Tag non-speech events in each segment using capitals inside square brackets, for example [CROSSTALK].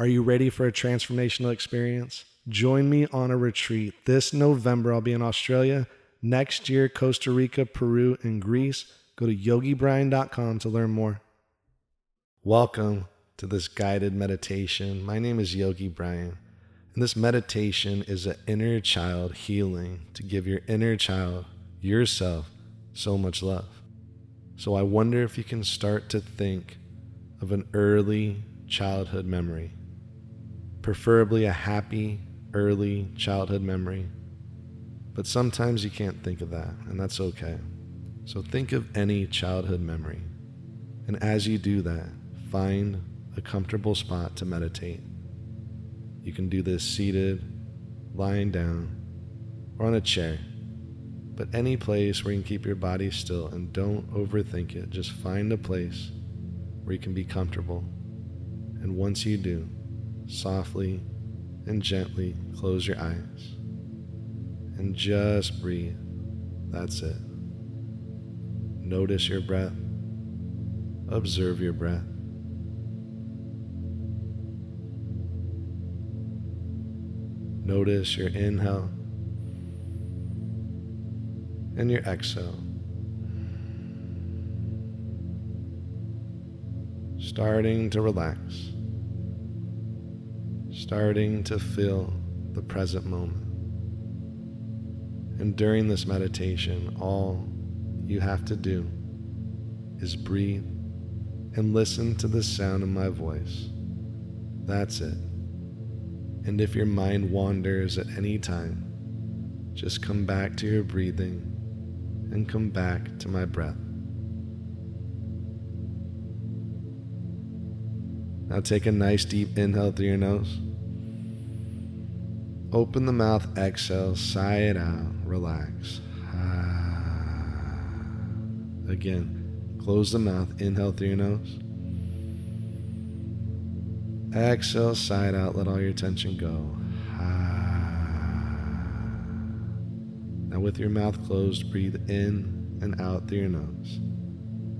Are you ready for a transformational experience? Join me on a retreat. This November, I'll be in Australia. Next year, Costa Rica, Peru, and Greece. Go to yogibrian.com to learn more. Welcome to this guided meditation. My name is Yogi Brian, and this meditation is an inner child healing to give your inner child, yourself, so much love. So I wonder if you can start to think of an early childhood memory, preferably a happy early childhood memory. But sometimes you can't think of that, and that's okay. So think of any childhood memory. And as you do that, find a comfortable spot to meditate. You can do this seated, lying down, or on a chair. But any place where you can keep your body still and don't overthink it. Just find a place where you can be comfortable. And once you do, softly and gently close your eyes and just breathe. That's it. Notice your breath. Observe your breath. Notice your inhale and your exhale. Starting to relax starting to feel the present moment. And during this meditation, all you have to do is breathe and listen to the sound of my voice. That's it. And if your mind wanders at any time, just come back to your breathing and come back to my breath. Now take a nice deep inhale through your nose. Open the mouth, exhale, sigh it out, relax. [SIGHS] Again, close the mouth, inhale through your nose. Exhale, sigh it out, let all your tension go. [SIGHS] Now, with your mouth closed, breathe in and out through your nose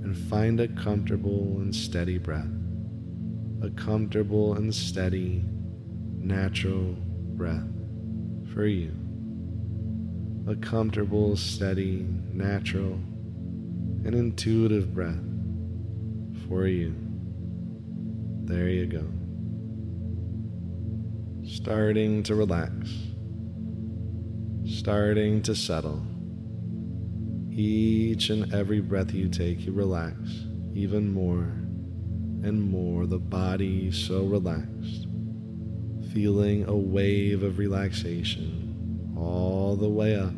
and find a comfortable and steady breath. A comfortable and steady, natural breath for you. A comfortable, steady, natural, and intuitive breath for you. There you go. Starting to relax, starting to settle. Each and every breath you take, you relax even more and more. The body so relaxed feeling a wave of relaxation all the way up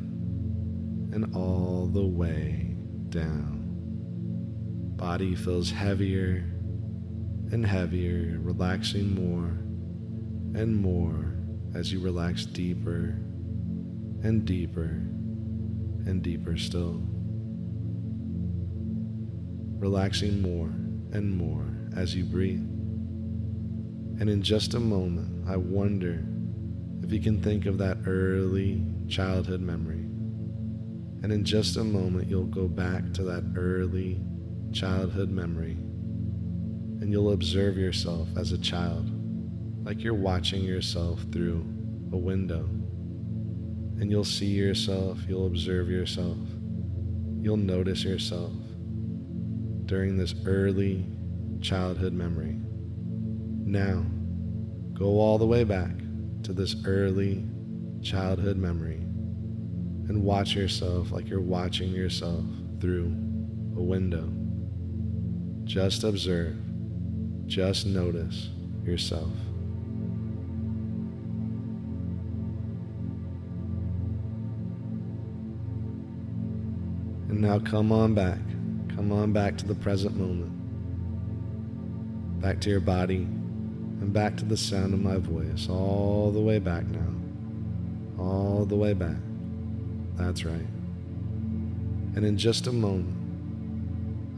and all the way down. Body feels heavier and heavier, relaxing more and more as you relax deeper and deeper and deeper still. Relaxing more and more as you breathe. And in just a moment, I wonder if you can think of that early childhood memory. And in just a moment, you'll go back to that early childhood memory and you'll observe yourself as a child, like you're watching yourself through a window. And you'll see yourself, you'll observe yourself, you'll notice yourself during this early childhood memory. Now, go all the way back to this early childhood memory and watch yourself like you're watching yourself through a window. Just observe, just notice yourself. And now come on back. Come on back to the present moment back to your body, and back to the sound of my voice, all the way back now. All the way back. That's right. And in just a moment,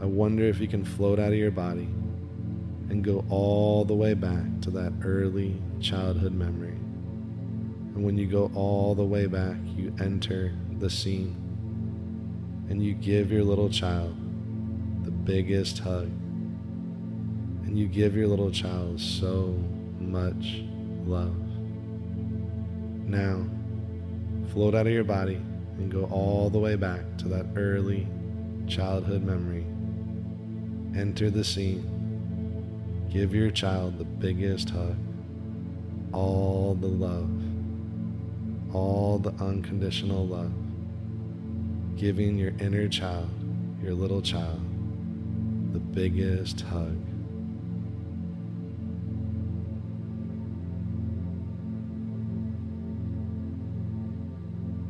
I wonder if you can float out of your body and go all the way back to that early childhood memory. And when you go all the way back, you enter the scene and you give your little child the biggest hug you give your little child so much love. Now, float out of your body and go all the way back to that early childhood memory. Enter the scene. Give your child the biggest hug, all the love, all the unconditional love. Giving your inner child, your little child, the biggest hug.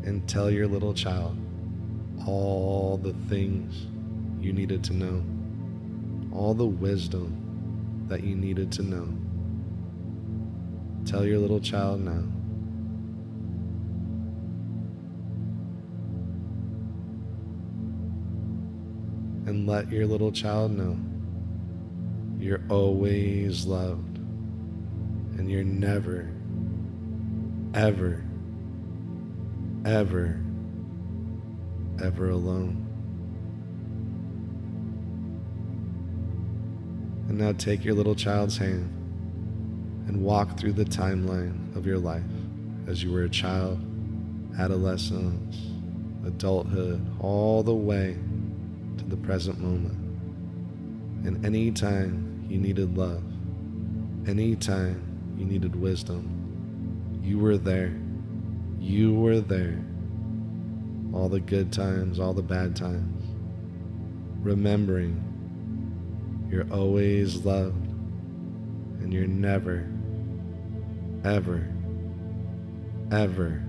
And tell your little child all the things you needed to know, all the wisdom that you needed to know. Tell your little child now. And let your little child know you're always loved and you're never, ever ever, ever alone. And now take your little child's hand and walk through the timeline of your life as you were a child, adolescence, adulthood, all the way to the present moment. And any time you needed love, any time you needed wisdom, you were there you were there. All the good times, all the bad times. Remembering you're always loved and you're never, ever, ever,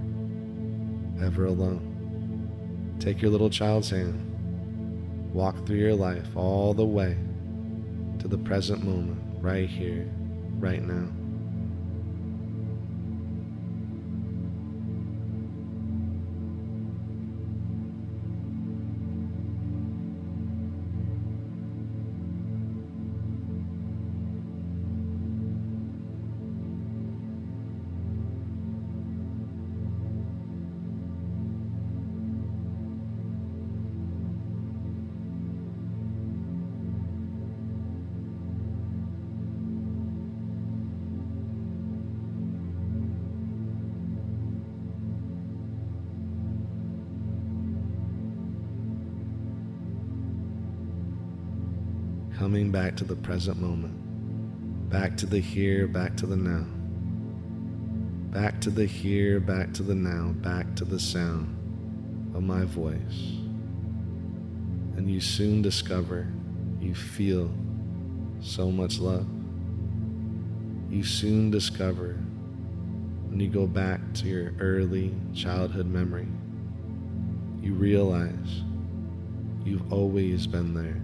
ever alone. Take your little child's hand, walk through your life all the way to the present moment, right here, right now. Coming back to the present moment, back to the here, back to the now, back to the here, back to the now, back to the sound of my voice. And you soon discover you feel so much love. You soon discover when you go back to your early childhood memory, you realize you've always been there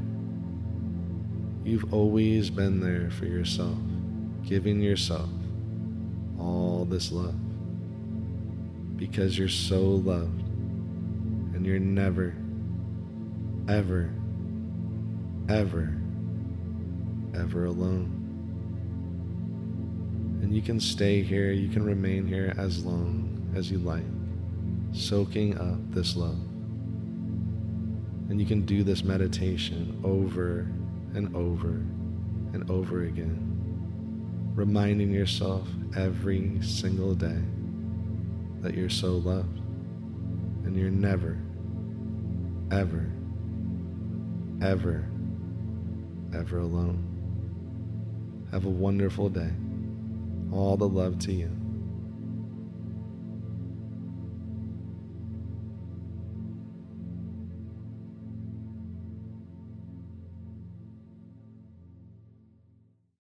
You've always been there for yourself, giving yourself all this love because you're so loved and you're never, ever, ever, ever alone. And you can stay here, you can remain here as long as you like, soaking up this love. And you can do this meditation over and over and over again, reminding yourself every single day that you're so loved and you're never, ever, ever, ever alone. Have a wonderful day. All the love to you.